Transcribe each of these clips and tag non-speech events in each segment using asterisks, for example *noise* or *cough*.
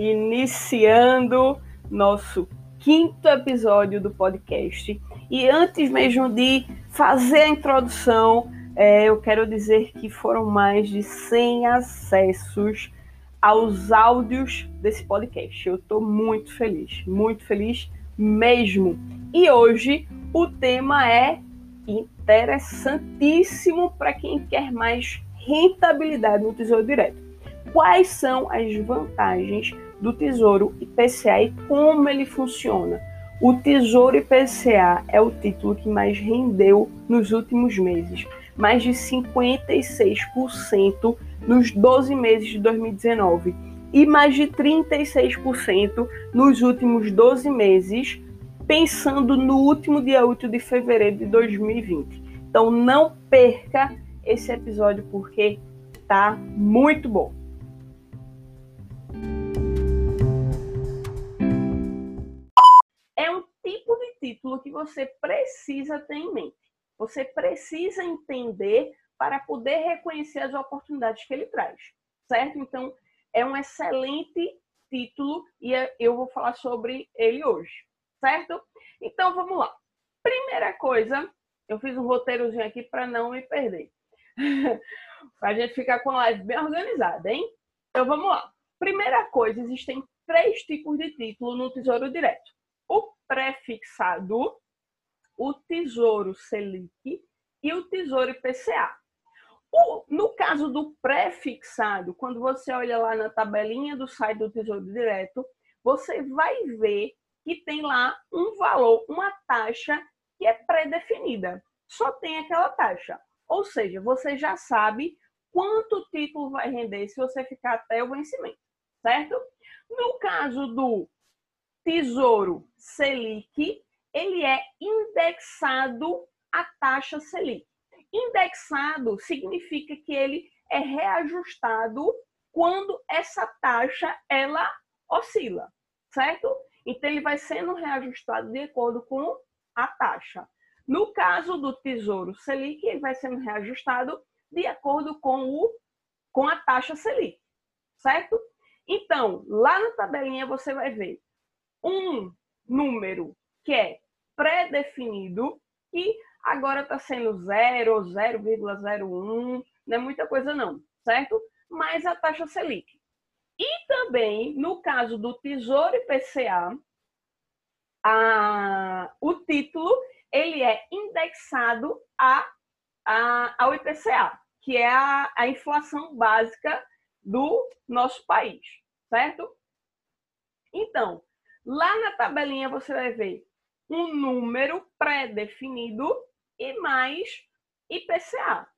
iniciando nosso quinto episódio do podcast. E antes mesmo de fazer a introdução, é, eu quero dizer que foram mais de 100 acessos aos áudios desse podcast. Eu estou muito feliz, muito feliz mesmo. E hoje o tema é interessantíssimo para quem quer mais rentabilidade no Tesouro Direto quais são as vantagens do Tesouro IPCA e como ele funciona. O Tesouro IPCA é o título que mais rendeu nos últimos meses, mais de 56% nos 12 meses de 2019 e mais de 36% nos últimos 12 meses, pensando no último dia útil de fevereiro de 2020. Então não perca esse episódio porque tá muito bom. Título que você precisa ter em mente. Você precisa entender para poder reconhecer as oportunidades que ele traz, certo? Então, é um excelente título e é, eu vou falar sobre ele hoje, certo? Então, vamos lá. Primeira coisa, eu fiz um roteirozinho aqui para não me perder. *laughs* para a gente ficar com a live bem organizada, hein? Então, vamos lá. Primeira coisa, existem três tipos de título no Tesouro Direto. O pré-fixado, o Tesouro Selic e o Tesouro IPCA. O, no caso do pré-fixado, quando você olha lá na tabelinha do site do Tesouro Direto, você vai ver que tem lá um valor, uma taxa que é pré-definida. Só tem aquela taxa. Ou seja, você já sabe quanto o título vai render se você ficar até o vencimento, certo? No caso do Tesouro Selic, ele é indexado à taxa Selic. Indexado significa que ele é reajustado quando essa taxa ela oscila, certo? Então ele vai sendo reajustado de acordo com a taxa. No caso do Tesouro Selic, ele vai sendo reajustado de acordo com o com a taxa Selic, certo? Então, lá na tabelinha você vai ver um número que é pré-definido e agora está sendo 0 ou 0,01, não é muita coisa não, certo? Mais a taxa Selic. E também, no caso do Tesouro IPCA, a, o título ele é indexado a, a, ao IPCA, que é a, a inflação básica do nosso país, certo? Então, Lá na tabelinha você vai ver um número pré-definido e mais IPCA.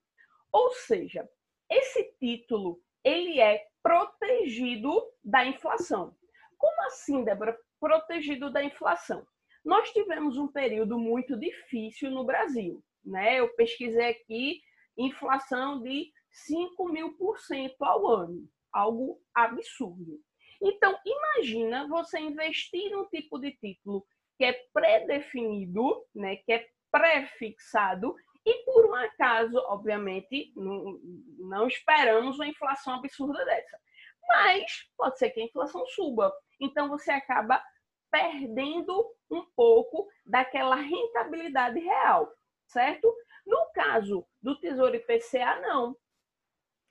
Ou seja, esse título ele é protegido da inflação. Como assim, Débora? Protegido da inflação. Nós tivemos um período muito difícil no Brasil. Né? Eu pesquisei aqui inflação de 5 mil por cento ao ano. Algo absurdo. Então, imagina você investir num tipo de título que é pré-definido, né, que é pré-fixado, e por um acaso, obviamente, não, não esperamos uma inflação absurda dessa. Mas pode ser que a inflação suba. Então, você acaba perdendo um pouco daquela rentabilidade real, certo? No caso do Tesouro IPCA, não.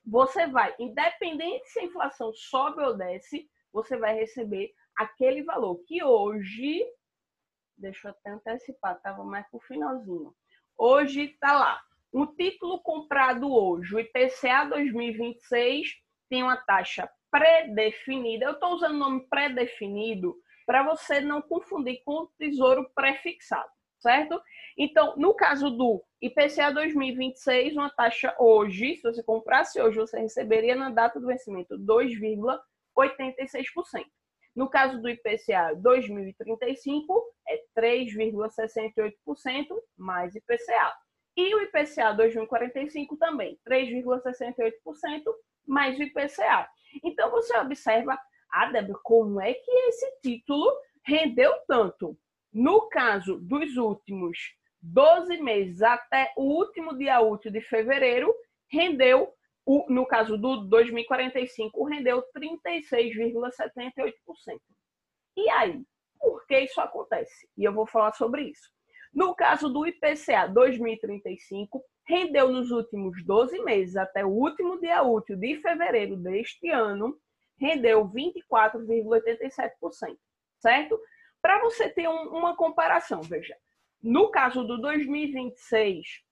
Você vai, independente se a inflação sobe ou desce, você vai receber aquele valor que hoje, deixa eu até antecipar, estava mais para o finalzinho. Hoje está lá. Um título comprado hoje, o IPCA 2026, tem uma taxa pré-definida. Eu estou usando o nome pré-definido para você não confundir com o tesouro pré-fixado, certo? Então, no caso do IPCA 2026, uma taxa hoje, se você comprasse hoje, você receberia na data do vencimento 2,5%. 86%. No caso do IPCA 2035, é 3,68% mais IPCA. E o IPCA 2045 também, 3,68% mais o IPCA. Então você observa, ah, Débora, como é que esse título rendeu tanto? No caso dos últimos 12 meses até o último dia útil de fevereiro, rendeu o, no caso do 2045, rendeu 36,78%. E aí, por que isso acontece? E eu vou falar sobre isso. No caso do IPCA 2035, rendeu nos últimos 12 meses, até o último dia útil de fevereiro deste ano, rendeu 24,87%, certo? Para você ter um, uma comparação, veja, no caso do 2026,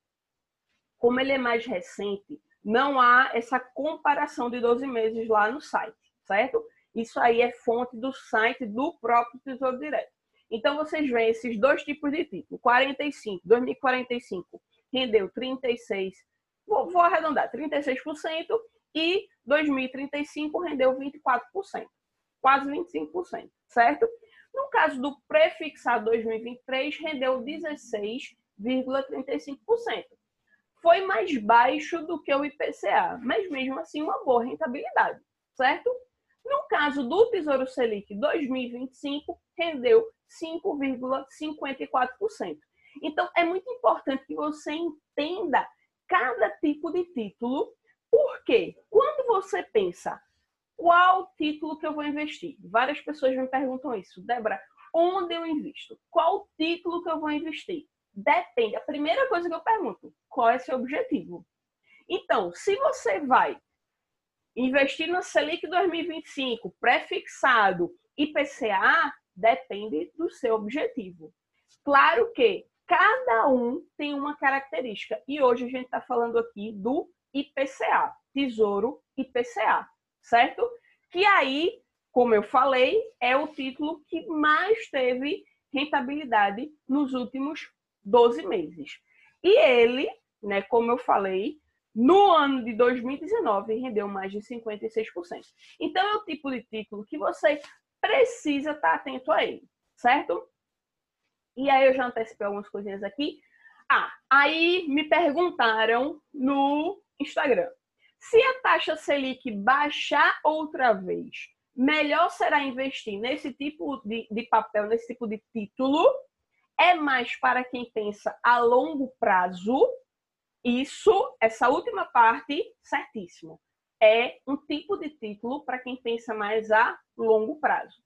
como ele é mais recente, não há essa comparação de 12 meses lá no site, certo? Isso aí é fonte do site do próprio Tesouro Direto. Então, vocês veem esses dois tipos de título. 45, 2045 rendeu 36, vou, vou arredondar, 36%, e 2035 rendeu 24%, quase 25%, certo? No caso do prefixado 2023, rendeu 16,35%. Foi mais baixo do que o IPCA, mas mesmo assim uma boa rentabilidade, certo? No caso do Tesouro Selic 2025, rendeu 5,54%. Então, é muito importante que você entenda cada tipo de título, porque quando você pensa qual título que eu vou investir, várias pessoas me perguntam isso, Débora, onde eu invisto? Qual título que eu vou investir? Depende. A primeira coisa que eu pergunto, qual é seu objetivo? Então, se você vai investir no Selic 2025, prefixado IPCA, depende do seu objetivo. Claro que cada um tem uma característica. E hoje a gente está falando aqui do IPCA, Tesouro IPCA, certo? Que aí, como eu falei, é o título que mais teve rentabilidade nos últimos 12 meses. E ele, né, como eu falei, no ano de 2019 rendeu mais de 56%. Então é o tipo de título que você precisa estar atento a ele, certo? E aí eu já antecipei algumas coisinhas aqui. Ah, aí me perguntaram no Instagram. Se a taxa Selic baixar outra vez, melhor será investir nesse tipo de, de papel, nesse tipo de título? É mais para quem pensa a longo prazo? Isso, essa última parte, certíssimo. É um tipo de título para quem pensa mais a longo prazo.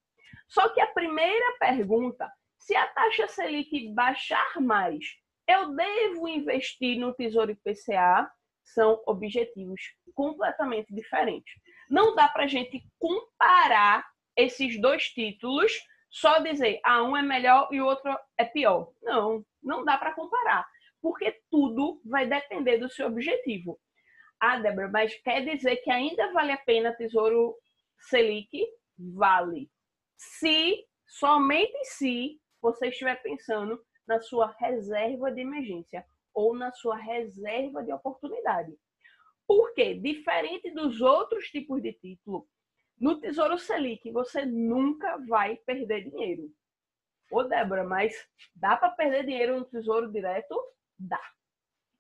Só que a primeira pergunta se a taxa Selic baixar mais, eu devo investir no Tesouro IPCA? São objetivos completamente diferentes. Não dá para a gente comparar esses dois títulos, só dizer, ah, um é melhor e o outro é pior. Não, não dá para comparar, porque tudo vai depender do seu objetivo. Ah, Débora, mas quer dizer que ainda vale a pena Tesouro Selic? Vale. Se, somente se você estiver pensando na sua reserva de emergência ou na sua reserva de oportunidade. Porque, diferente dos outros tipos de título, no Tesouro Selic você nunca vai perder dinheiro. Ô, Débora, mas dá para perder dinheiro no Tesouro Direto? Dá.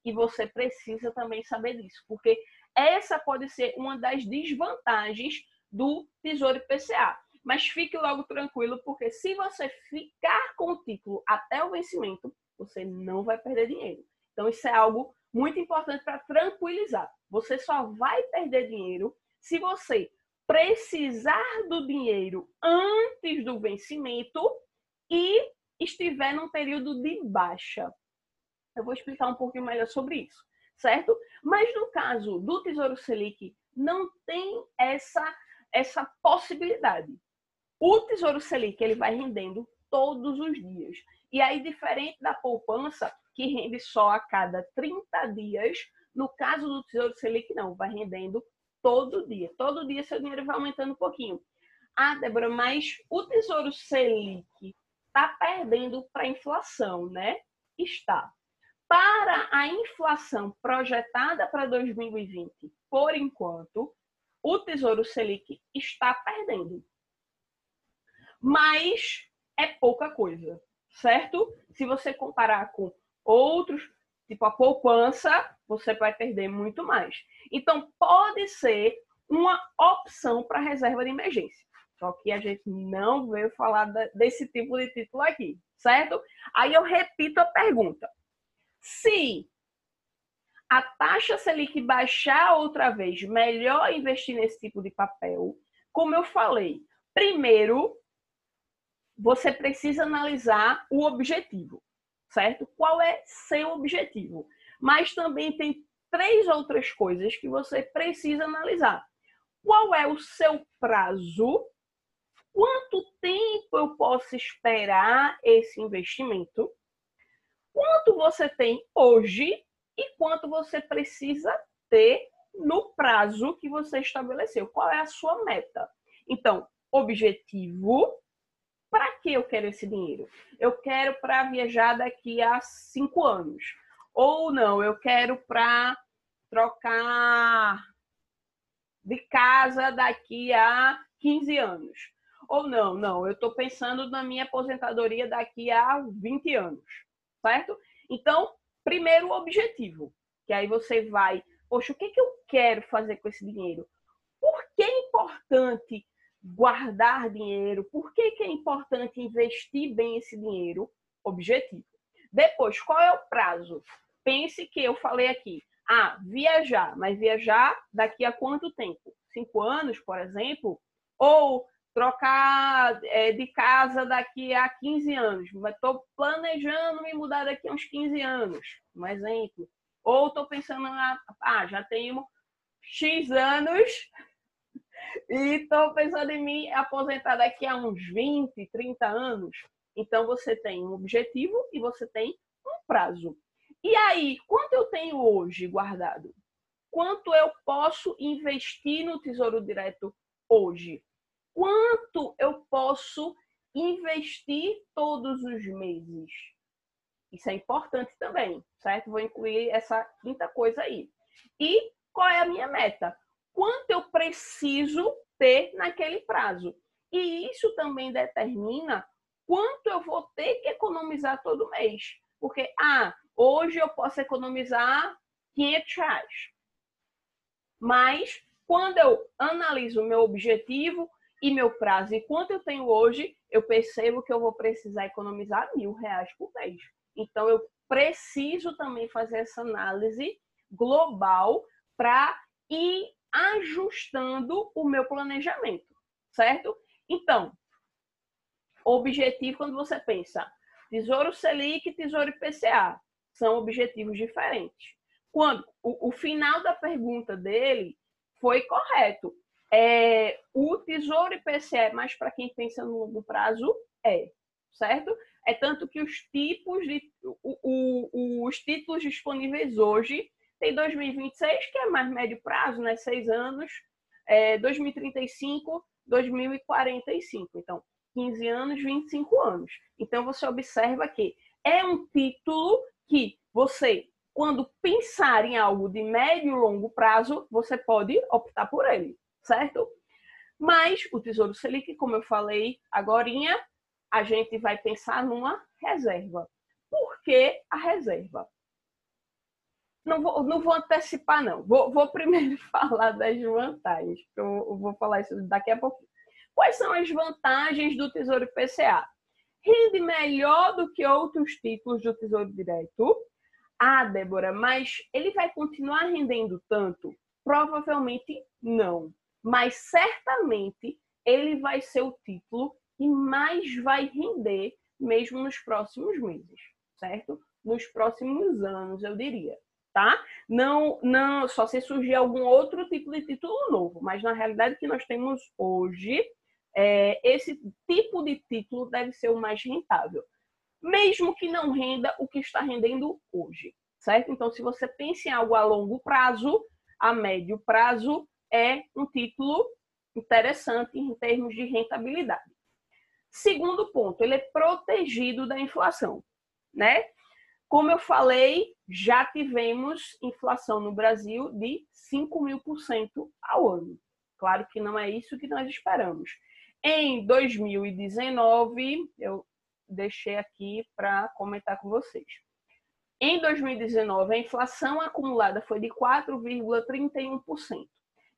E você precisa também saber disso, porque essa pode ser uma das desvantagens do Tesouro IPCA. Mas fique logo tranquilo, porque se você ficar com o título até o vencimento, você não vai perder dinheiro. Então, isso é algo muito importante para tranquilizar. Você só vai perder dinheiro se você precisar do dinheiro antes do vencimento e estiver num período de baixa. Eu vou explicar um pouquinho melhor sobre isso, certo? Mas no caso do Tesouro Selic, não tem essa, essa possibilidade. O Tesouro Selic ele vai rendendo todos os dias. E aí, diferente da poupança, que rende só a cada 30 dias, no caso do Tesouro Selic, não, vai rendendo todo dia. Todo dia seu dinheiro vai aumentando um pouquinho. Ah, Débora, mas o Tesouro Selic está perdendo para a inflação, né? Está. Para a inflação projetada para 2020, por enquanto, o Tesouro Selic está perdendo mas é pouca coisa, certo? Se você comparar com outros, tipo a poupança, você vai perder muito mais. Então, pode ser uma opção para reserva de emergência. Só que a gente não veio falar desse tipo de título aqui, certo? Aí eu repito a pergunta. Se a taxa Selic baixar outra vez, melhor investir nesse tipo de papel. Como eu falei, primeiro você precisa analisar o objetivo, certo? Qual é seu objetivo? Mas também tem três outras coisas que você precisa analisar. Qual é o seu prazo? Quanto tempo eu posso esperar esse investimento? Quanto você tem hoje e quanto você precisa ter no prazo que você estabeleceu? Qual é a sua meta? Então, objetivo, para que eu quero esse dinheiro? Eu quero para viajar daqui a cinco anos. Ou não, eu quero para trocar de casa daqui a 15 anos. Ou não, não, eu estou pensando na minha aposentadoria daqui a 20 anos, certo? Então, primeiro o objetivo, que aí você vai, poxa, o que, que eu quero fazer com esse dinheiro? Por que é importante guardar dinheiro, por que, que é importante investir bem esse dinheiro? Objetivo. Depois, qual é o prazo? Pense que eu falei aqui, ah, viajar, mas viajar daqui a quanto tempo? Cinco anos, por exemplo? Ou trocar é, de casa daqui a 15 anos, estou planejando me mudar daqui a uns 15 anos, um exemplo. Ou estou pensando, ah, já tenho X anos e estou pensando em me aposentar daqui a uns 20, 30 anos. Então, você tem um objetivo e você tem um prazo. E aí, quanto eu tenho hoje guardado? Quanto eu posso investir no Tesouro Direto hoje? Quanto eu posso investir todos os meses? Isso é importante também, certo? Vou incluir essa quinta coisa aí. E qual é a minha meta? Preciso ter naquele prazo. E isso também determina quanto eu vou ter que economizar todo mês. Porque, ah, hoje eu posso economizar 500 reais. Mas, quando eu analiso o meu objetivo e meu prazo e quanto eu tenho hoje, eu percebo que eu vou precisar economizar mil reais por mês. Então, eu preciso também fazer essa análise global para ir ajustando o meu planejamento, certo? Então, objetivo quando você pensa Tesouro Selic e Tesouro IPCA são objetivos diferentes. Quando o, o final da pergunta dele foi correto. É, o Tesouro IPCA mais para quem pensa no longo prazo? É, certo? É tanto que os tipos de o, o, os títulos disponíveis hoje tem 2026, que é mais médio prazo, né? Seis anos. É, 2035, 2045. Então, 15 anos, 25 anos. Então, você observa que é um título que você, quando pensar em algo de médio e longo prazo, você pode optar por ele, certo? Mas o Tesouro Selic, como eu falei agora, a gente vai pensar numa reserva. Por que a reserva? Não vou, não vou antecipar, não. Vou, vou primeiro *laughs* falar das vantagens. Eu vou falar isso daqui a pouco. Quais são as vantagens do Tesouro IPCA? Rende melhor do que outros títulos do Tesouro Direto. Ah, Débora, mas ele vai continuar rendendo tanto? Provavelmente não. Mas certamente ele vai ser o título que mais vai render mesmo nos próximos meses, certo? Nos próximos anos, eu diria tá? Não, não, só se surgir algum outro tipo de título novo, mas na realidade que nós temos hoje, é, esse tipo de título deve ser o mais rentável, mesmo que não renda o que está rendendo hoje, certo? Então, se você pensa em algo a longo prazo, a médio prazo é um título interessante em termos de rentabilidade. Segundo ponto, ele é protegido da inflação, né? Como eu falei, já tivemos inflação no Brasil de 5 mil por cento ao ano. Claro que não é isso que nós esperamos. Em 2019, eu deixei aqui para comentar com vocês. Em 2019, a inflação acumulada foi de 4,31%.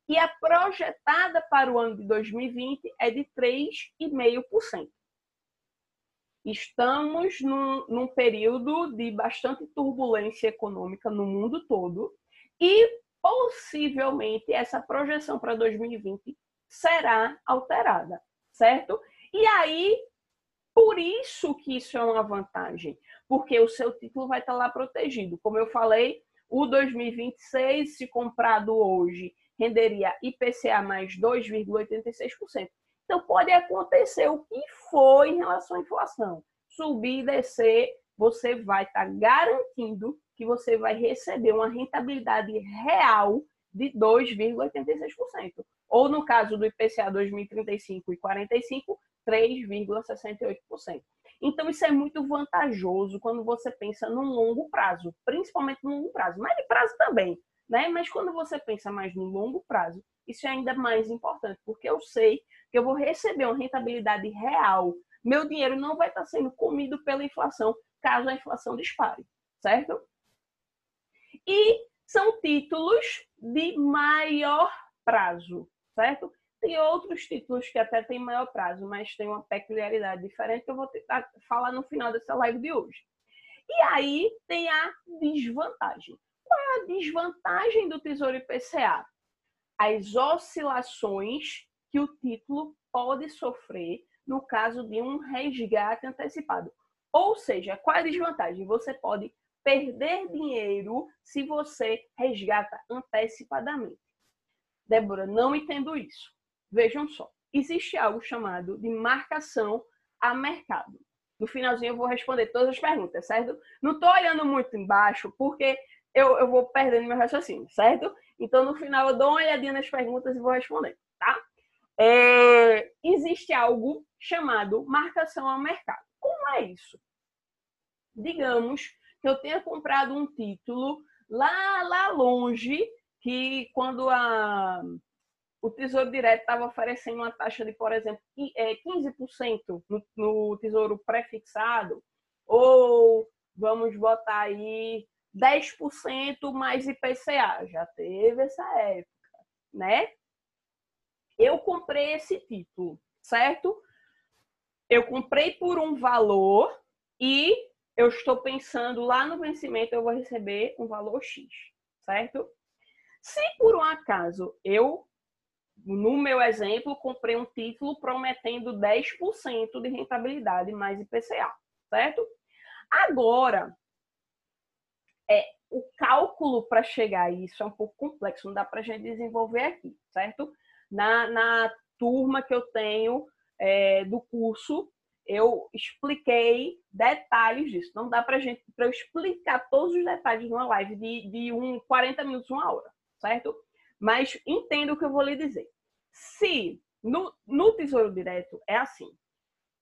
E a projetada para o ano de 2020 é de 3,5%. Estamos num, num período de bastante turbulência econômica no mundo todo E possivelmente essa projeção para 2020 será alterada, certo? E aí, por isso que isso é uma vantagem, porque o seu título vai estar lá protegido. Como eu falei, o 2026, se comprado hoje, renderia IPCA mais 2,86%. Então, pode acontecer o que foi em relação à inflação. Subir e descer, você vai estar garantindo que você vai receber uma rentabilidade real de 2,86%. Ou no caso do IPCA 2035 e 45, 3,68%. Então, isso é muito vantajoso quando você pensa no longo prazo, principalmente no longo prazo, mas de prazo também, né? Mas quando você pensa mais no longo prazo, isso é ainda mais importante, porque eu sei que eu vou receber uma rentabilidade real. Meu dinheiro não vai estar sendo comido pela inflação, caso a inflação dispare, certo? E são títulos de maior prazo, certo? Tem outros títulos que até têm maior prazo, mas tem uma peculiaridade diferente que eu vou tentar falar no final dessa live de hoje. E aí tem a desvantagem. Qual é a desvantagem do Tesouro IPCA? As oscilações que o título pode sofrer no caso de um resgate antecipado. Ou seja, qual é a desvantagem? Você pode perder dinheiro se você resgata antecipadamente. Débora, não entendo isso. Vejam só, existe algo chamado de marcação a mercado. No finalzinho eu vou responder todas as perguntas, certo? Não estou olhando muito embaixo porque eu, eu vou perdendo meu raciocínio, certo? Então no final eu dou uma olhadinha nas perguntas e vou responder? É, existe algo chamado marcação a mercado. Como é isso? Digamos que eu tenha comprado um título lá, lá longe, que quando a o Tesouro Direto estava oferecendo uma taxa de, por exemplo, 15% é, no, no Tesouro prefixado, ou vamos botar aí 10% mais IPCA. Já teve essa época, né? Eu comprei esse título, certo? Eu comprei por um valor e eu estou pensando lá no vencimento eu vou receber um valor X, certo? Se por um acaso eu no meu exemplo, comprei um título prometendo 10% de rentabilidade mais IPCA, certo? Agora, é, o cálculo para chegar a isso é um pouco complexo, não dá para a gente desenvolver aqui, certo? Na, na turma que eu tenho é, do curso, eu expliquei detalhes disso. Não dá para gente para eu explicar todos os detalhes numa live de, de um, 40 minutos, uma hora, certo? Mas entenda o que eu vou lhe dizer. Se no, no Tesouro Direto é assim,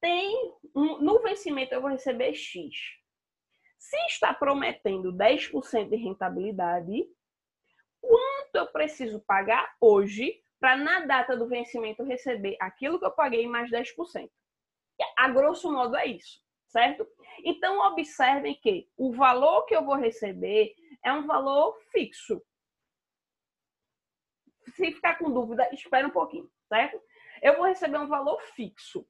tem um, no vencimento eu vou receber X. Se está prometendo 10% de rentabilidade, quanto eu preciso pagar hoje para na data do vencimento receber aquilo que eu paguei mais 10%? A grosso modo é isso, certo? Então observem que o valor que eu vou receber é um valor fixo se ficar com dúvida, espera um pouquinho, certo? Eu vou receber um valor fixo.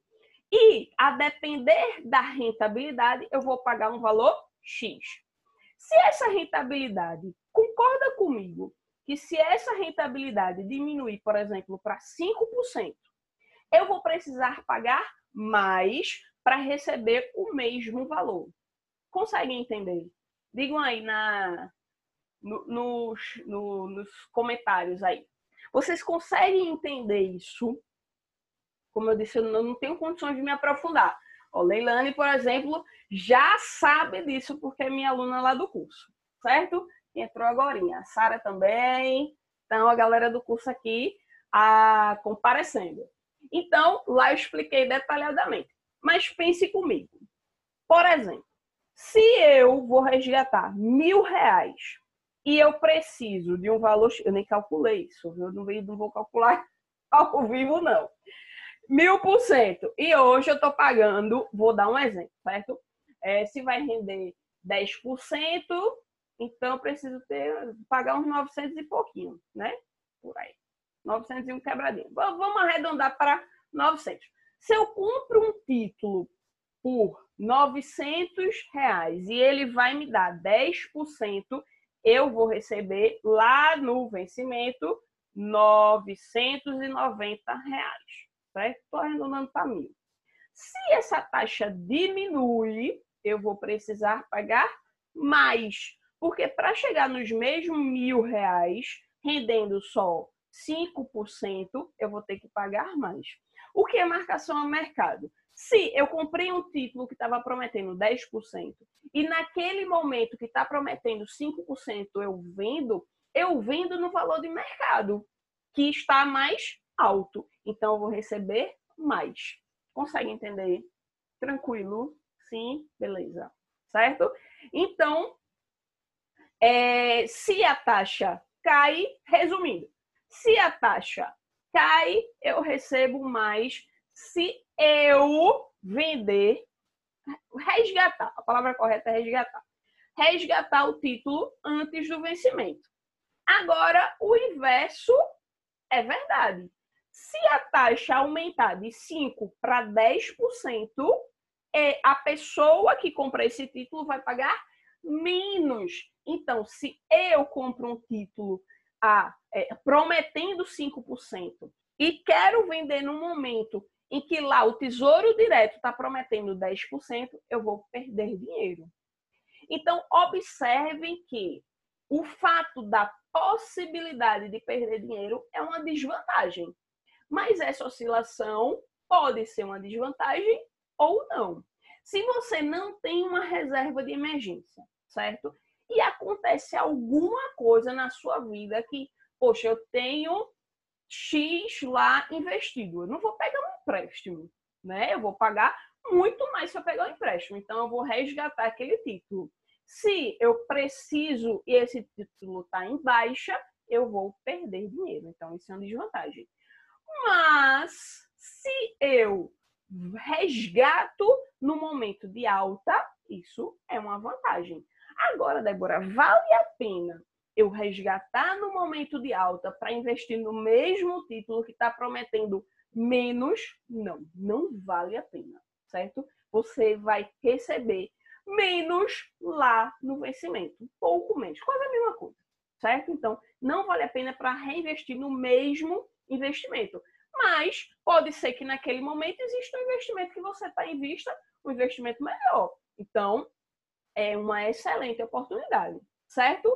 E, a depender da rentabilidade, eu vou pagar um valor X. Se essa rentabilidade concorda comigo que se essa rentabilidade diminuir, por exemplo, para 5%, eu vou precisar pagar mais para receber o mesmo valor. Conseguem entender? Digam aí na, no, nos, no, nos comentários aí. Vocês conseguem entender isso? Como eu disse, eu não tenho condições de me aprofundar. O Leilane, por exemplo, já sabe disso porque é minha aluna lá do curso, certo? Entrou agora. A Sara também. Então, a galera do curso aqui a, comparecendo. Então, lá eu expliquei detalhadamente. Mas pense comigo. Por exemplo, se eu vou resgatar mil reais e eu preciso de um valor, eu nem calculei isso, eu não, não vou calcular *laughs* ao vivo, não. Mil por cento. E hoje eu estou pagando, vou dar um exemplo, certo? É, se vai render 10%, então eu preciso ter, pagar uns 900 e pouquinho, né? Por aí. 900 e um quebradinho. Vamos arredondar para 900. Se eu compro um título por 900 reais e ele vai me dar 10%, eu vou receber lá no vencimento 990 reais, certo? Estou arredondando para mil. Se essa taxa diminui, eu vou precisar pagar mais, porque para chegar nos mesmos mil reais, rendendo só 5%, eu vou ter que pagar mais. O que é marcação a mercado? Se eu comprei um título que estava prometendo 10% e naquele momento que está prometendo 5% eu vendo, eu vendo no valor de mercado, que está mais alto. Então eu vou receber mais. Consegue entender? Tranquilo? Sim? Beleza. Certo? Então, é, se a taxa cai, resumindo, se a taxa cai, eu recebo mais. Se eu vender, resgatar, a palavra correta é resgatar. Resgatar o título antes do vencimento. Agora, o inverso é verdade. Se a taxa aumentar de 5% para 10%, é, a pessoa que compra esse título vai pagar menos. Então, se eu compro um título a, é, prometendo 5% e quero vender no momento em que lá o Tesouro Direto está prometendo 10%, eu vou perder dinheiro. Então, observem que o fato da possibilidade de perder dinheiro é uma desvantagem. Mas essa oscilação pode ser uma desvantagem ou não. Se você não tem uma reserva de emergência, certo? E acontece alguma coisa na sua vida que, poxa, eu tenho X lá investido. Eu não vou pegar um empréstimo, né? Eu vou pagar muito mais se eu pegar um empréstimo. Então, eu vou resgatar aquele título. Se eu preciso e esse título está em baixa, eu vou perder dinheiro. Então, isso é uma desvantagem. Mas, se eu resgato no momento de alta, isso é uma vantagem. Agora, Débora, vale a pena eu resgatar no momento de alta para investir no mesmo título que está prometendo menos? Não, não vale a pena, certo? Você vai receber menos lá no vencimento, pouco menos, quase a mesma coisa, certo? Então, não vale a pena para reinvestir no mesmo investimento. Mas pode ser que naquele momento exista um investimento que você está em vista, um investimento melhor. Então, é uma excelente oportunidade, certo?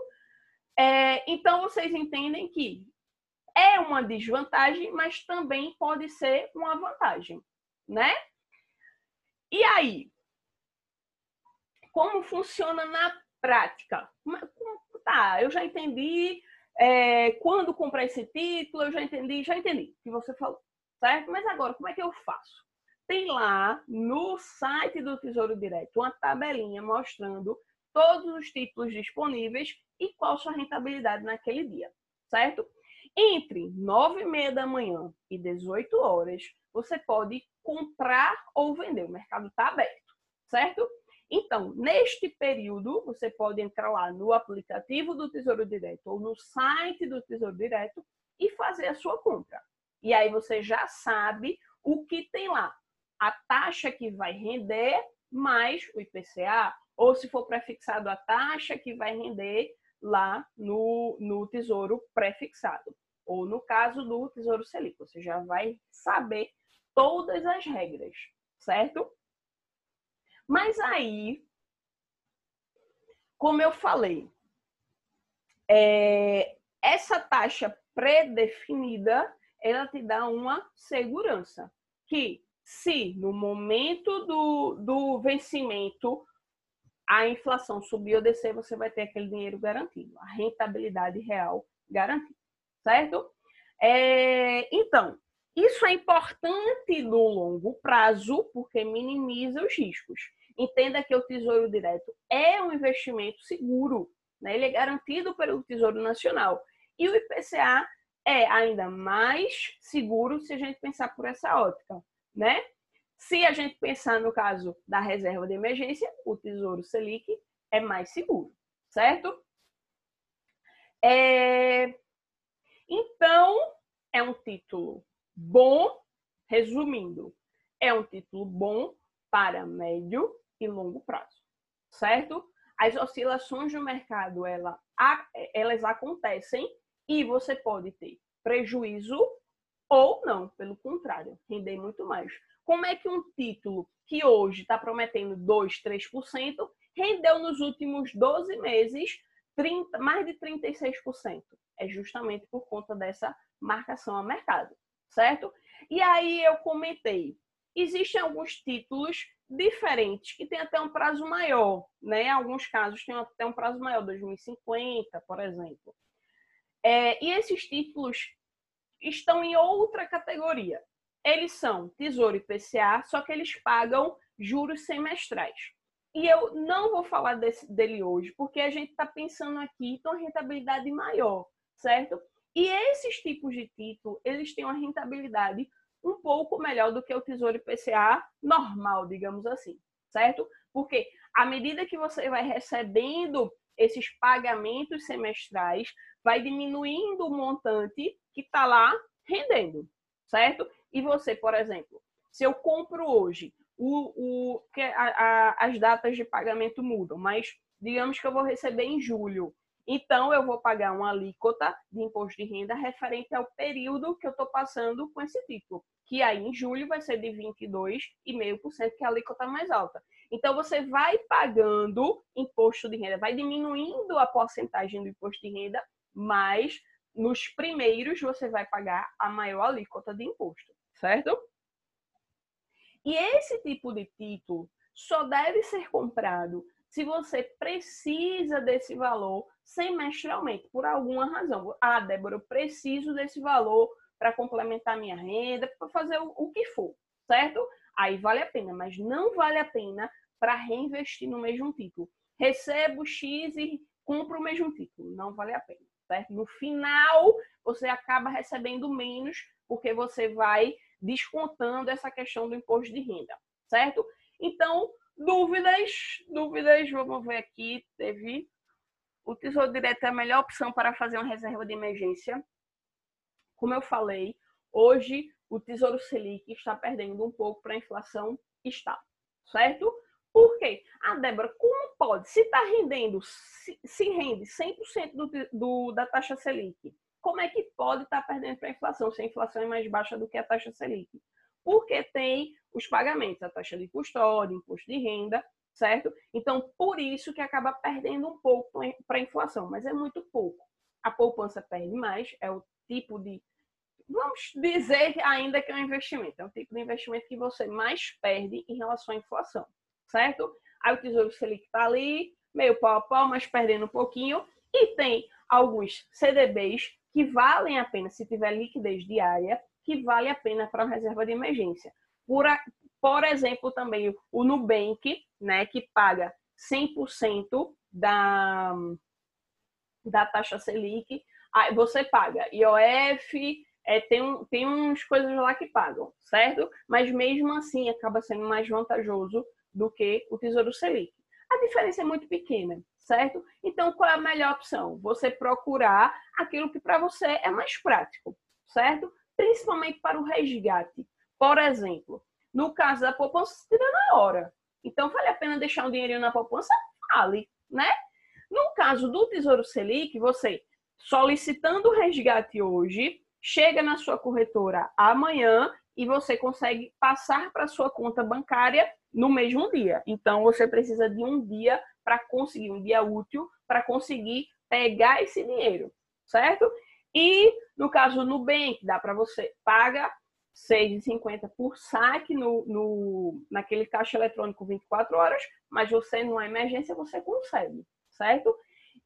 É, então, vocês entendem que é uma desvantagem, mas também pode ser uma vantagem, né? E aí, como funciona na prática? Tá, eu já entendi é, quando comprar esse título, eu já entendi, já entendi o que você falou, certo? Mas agora, como é que eu faço? Tem lá no site do Tesouro Direto uma tabelinha mostrando todos os títulos disponíveis e qual sua rentabilidade naquele dia, certo? Entre 9 e meia da manhã e 18 horas, você pode comprar ou vender. O mercado está aberto, certo? Então, neste período, você pode entrar lá no aplicativo do Tesouro Direto ou no site do Tesouro Direto e fazer a sua compra. E aí você já sabe o que tem lá. A taxa que vai render mais o IPCA, ou se for prefixado a taxa que vai render lá no, no Tesouro prefixado. Ou no caso do Tesouro Selic, você já vai saber todas as regras, certo? Mas aí, como eu falei, é, essa taxa pré-definida, ela te dá uma segurança que se no momento do, do vencimento a inflação subir ou descer, você vai ter aquele dinheiro garantido, a rentabilidade real garantida, certo? É, então, isso é importante no longo prazo porque minimiza os riscos. Entenda que o Tesouro Direto é um investimento seguro, né? ele é garantido pelo Tesouro Nacional. E o IPCA é ainda mais seguro se a gente pensar por essa ótica, né? Se a gente pensar no caso da reserva de emergência, o Tesouro Selic é mais seguro, certo? É... Então, é um título bom, resumindo, é um título bom para médio e longo prazo, certo? As oscilações do mercado, ela elas acontecem e você pode ter prejuízo ou não, pelo contrário, render muito mais. Como é que um título que hoje está prometendo 2, 3%, rendeu nos últimos 12 meses 30, mais de 36%? É justamente por conta dessa marcação a mercado, certo? E aí eu comentei, existem alguns títulos diferentes que têm até um prazo maior, né? Alguns casos têm até um prazo maior, 2050, por exemplo. É, e esses títulos estão em outra categoria. Eles são Tesouro IPCA, só que eles pagam juros semestrais. E eu não vou falar desse, dele hoje, porque a gente está pensando aqui em uma rentabilidade maior, certo? E esses tipos de título, eles têm uma rentabilidade um pouco melhor do que o Tesouro IPCA normal, digamos assim, certo? Porque à medida que você vai recebendo esses pagamentos semestrais, vai diminuindo o montante que está lá rendendo, certo? E você, por exemplo, se eu compro hoje, o, o, que a, a, as datas de pagamento mudam, mas digamos que eu vou receber em julho. Então, eu vou pagar uma alíquota de imposto de renda referente ao período que eu estou passando com esse título, que aí em julho vai ser de 22,5%, que é a alíquota mais alta. Então, você vai pagando imposto de renda, vai diminuindo a porcentagem do imposto de renda, mas nos primeiros você vai pagar a maior alíquota de imposto, certo? E esse tipo de título só deve ser comprado se você precisa desse valor semestralmente, por alguma razão. Ah, Débora, eu preciso desse valor para complementar minha renda, para fazer o, o que for, certo? Aí vale a pena, mas não vale a pena para reinvestir no mesmo título. Recebo X e compro o mesmo título. Não vale a pena certo? No final, você acaba recebendo menos porque você vai descontando essa questão do imposto de renda, certo? Então, dúvidas, dúvidas, vamos ver aqui, teve o Tesouro Direto é a melhor opção para fazer uma reserva de emergência. Como eu falei, hoje o Tesouro Selic está perdendo um pouco para a inflação, está, certo? Por quê? Ah, Débora, como pode? Se está rendendo, se, rende 100% do, do, da taxa Selic, como é que pode estar tá perdendo para a inflação, se a inflação é mais baixa do que a taxa Selic? Porque tem os pagamentos, a taxa de custódia, imposto de renda, certo? Então, por isso que acaba perdendo um pouco para a inflação, mas é muito pouco. A poupança perde mais, é o tipo de. Vamos dizer ainda que é um investimento, é o tipo de investimento que você mais perde em relação à inflação certo? Aí o Tesouro Selic está ali, meio pau a pau, mas perdendo um pouquinho. E tem alguns CDBs que valem a pena, se tiver liquidez diária, que vale a pena para uma reserva de emergência. Por, por exemplo, também o Nubank, né, que paga 100% da, da taxa Selic. Aí você paga IOF, é, tem, um, tem uns coisas lá que pagam, certo? Mas mesmo assim acaba sendo mais vantajoso do que o Tesouro Selic. A diferença é muito pequena, certo? Então, qual é a melhor opção? Você procurar aquilo que para você é mais prático, certo? Principalmente para o resgate. Por exemplo, no caso da poupança, você tira na hora. Então, vale a pena deixar um dinheirinho na poupança? Vale, né? No caso do Tesouro Selic, você solicitando o resgate hoje, chega na sua corretora amanhã e você consegue passar para sua conta bancária no mesmo dia. Então você precisa de um dia para conseguir um dia útil para conseguir pegar esse dinheiro, certo? E no caso do Nubank, dá para você paga 6,50 por saque no, no, naquele caixa eletrônico 24 horas, mas você numa emergência você consegue, certo?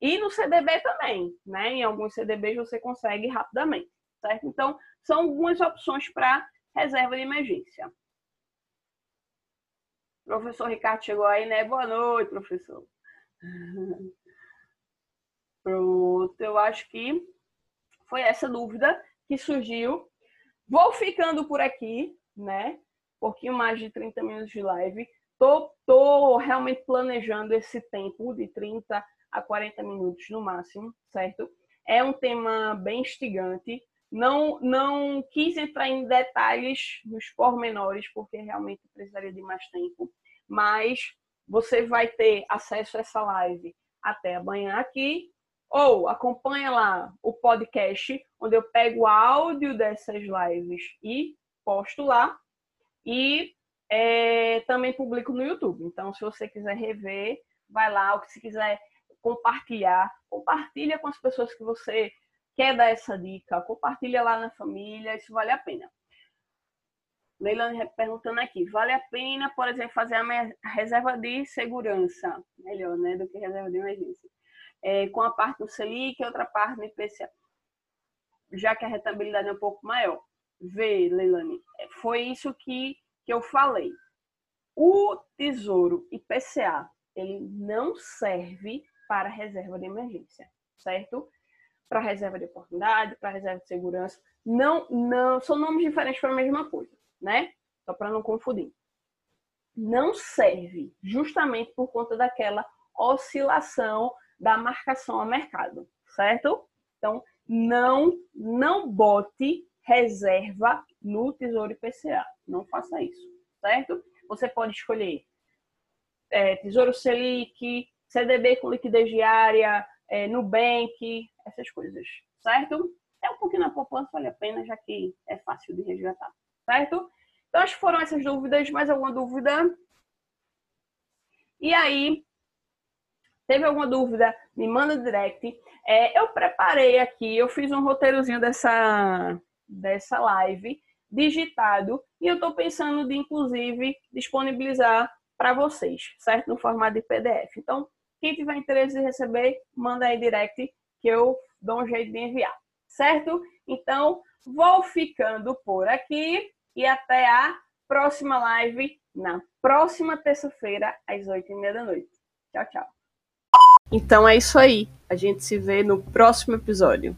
E no CDB também, né? Em alguns CDBs você consegue rapidamente, certo? Então, são algumas opções para reserva de emergência. Professor Ricardo chegou aí, né? Boa noite, professor. *laughs* Pronto, eu acho que foi essa dúvida que surgiu. Vou ficando por aqui, né? Um pouquinho mais de 30 minutos de live. Tô, tô realmente planejando esse tempo de 30 a 40 minutos no máximo, certo? É um tema bem instigante. Não, não quis entrar em detalhes nos pormenores, porque realmente precisaria de mais tempo, mas você vai ter acesso a essa live até amanhã aqui Ou acompanha lá o podcast, onde eu pego o áudio dessas lives e posto lá. E é, também publico no YouTube. Então, se você quiser rever, vai lá. Ou se quiser compartilhar, compartilha com as pessoas que você quer dar essa dica. Compartilha lá na família, isso vale a pena. Leilane perguntando aqui, vale a pena, por exemplo, fazer a reserva de segurança, melhor, né, do que reserva de emergência, é, com a parte do Selic e outra parte do IPCA, já que a rentabilidade é um pouco maior. Vê, Leilane, é, foi isso que, que eu falei. O Tesouro IPCA, ele não serve para reserva de emergência, certo? Para reserva de oportunidade, para reserva de segurança, não, não, são nomes diferentes para a mesma coisa né? Só para não confundir. Não serve justamente por conta daquela oscilação da marcação a mercado, certo? Então, não não bote reserva no Tesouro IPCA. Não faça isso, certo? Você pode escolher é, Tesouro Selic, CDB com liquidez diária, é, Nubank, essas coisas, certo? É um pouquinho na poupança, vale a pena, já que é fácil de resgatar certo? Então, acho que foram essas dúvidas. Mais alguma dúvida? E aí, teve alguma dúvida? Me manda direct. É, eu preparei aqui, eu fiz um roteirozinho dessa, dessa live digitado e eu estou pensando de, inclusive, disponibilizar para vocês, certo? No formato de PDF. Então, quem tiver interesse em receber, manda aí direct que eu dou um jeito de enviar, certo? Então, vou ficando por aqui e até a próxima live na próxima terça-feira, às oito e meia da noite. Tchau, tchau. Então é isso aí. A gente se vê no próximo episódio.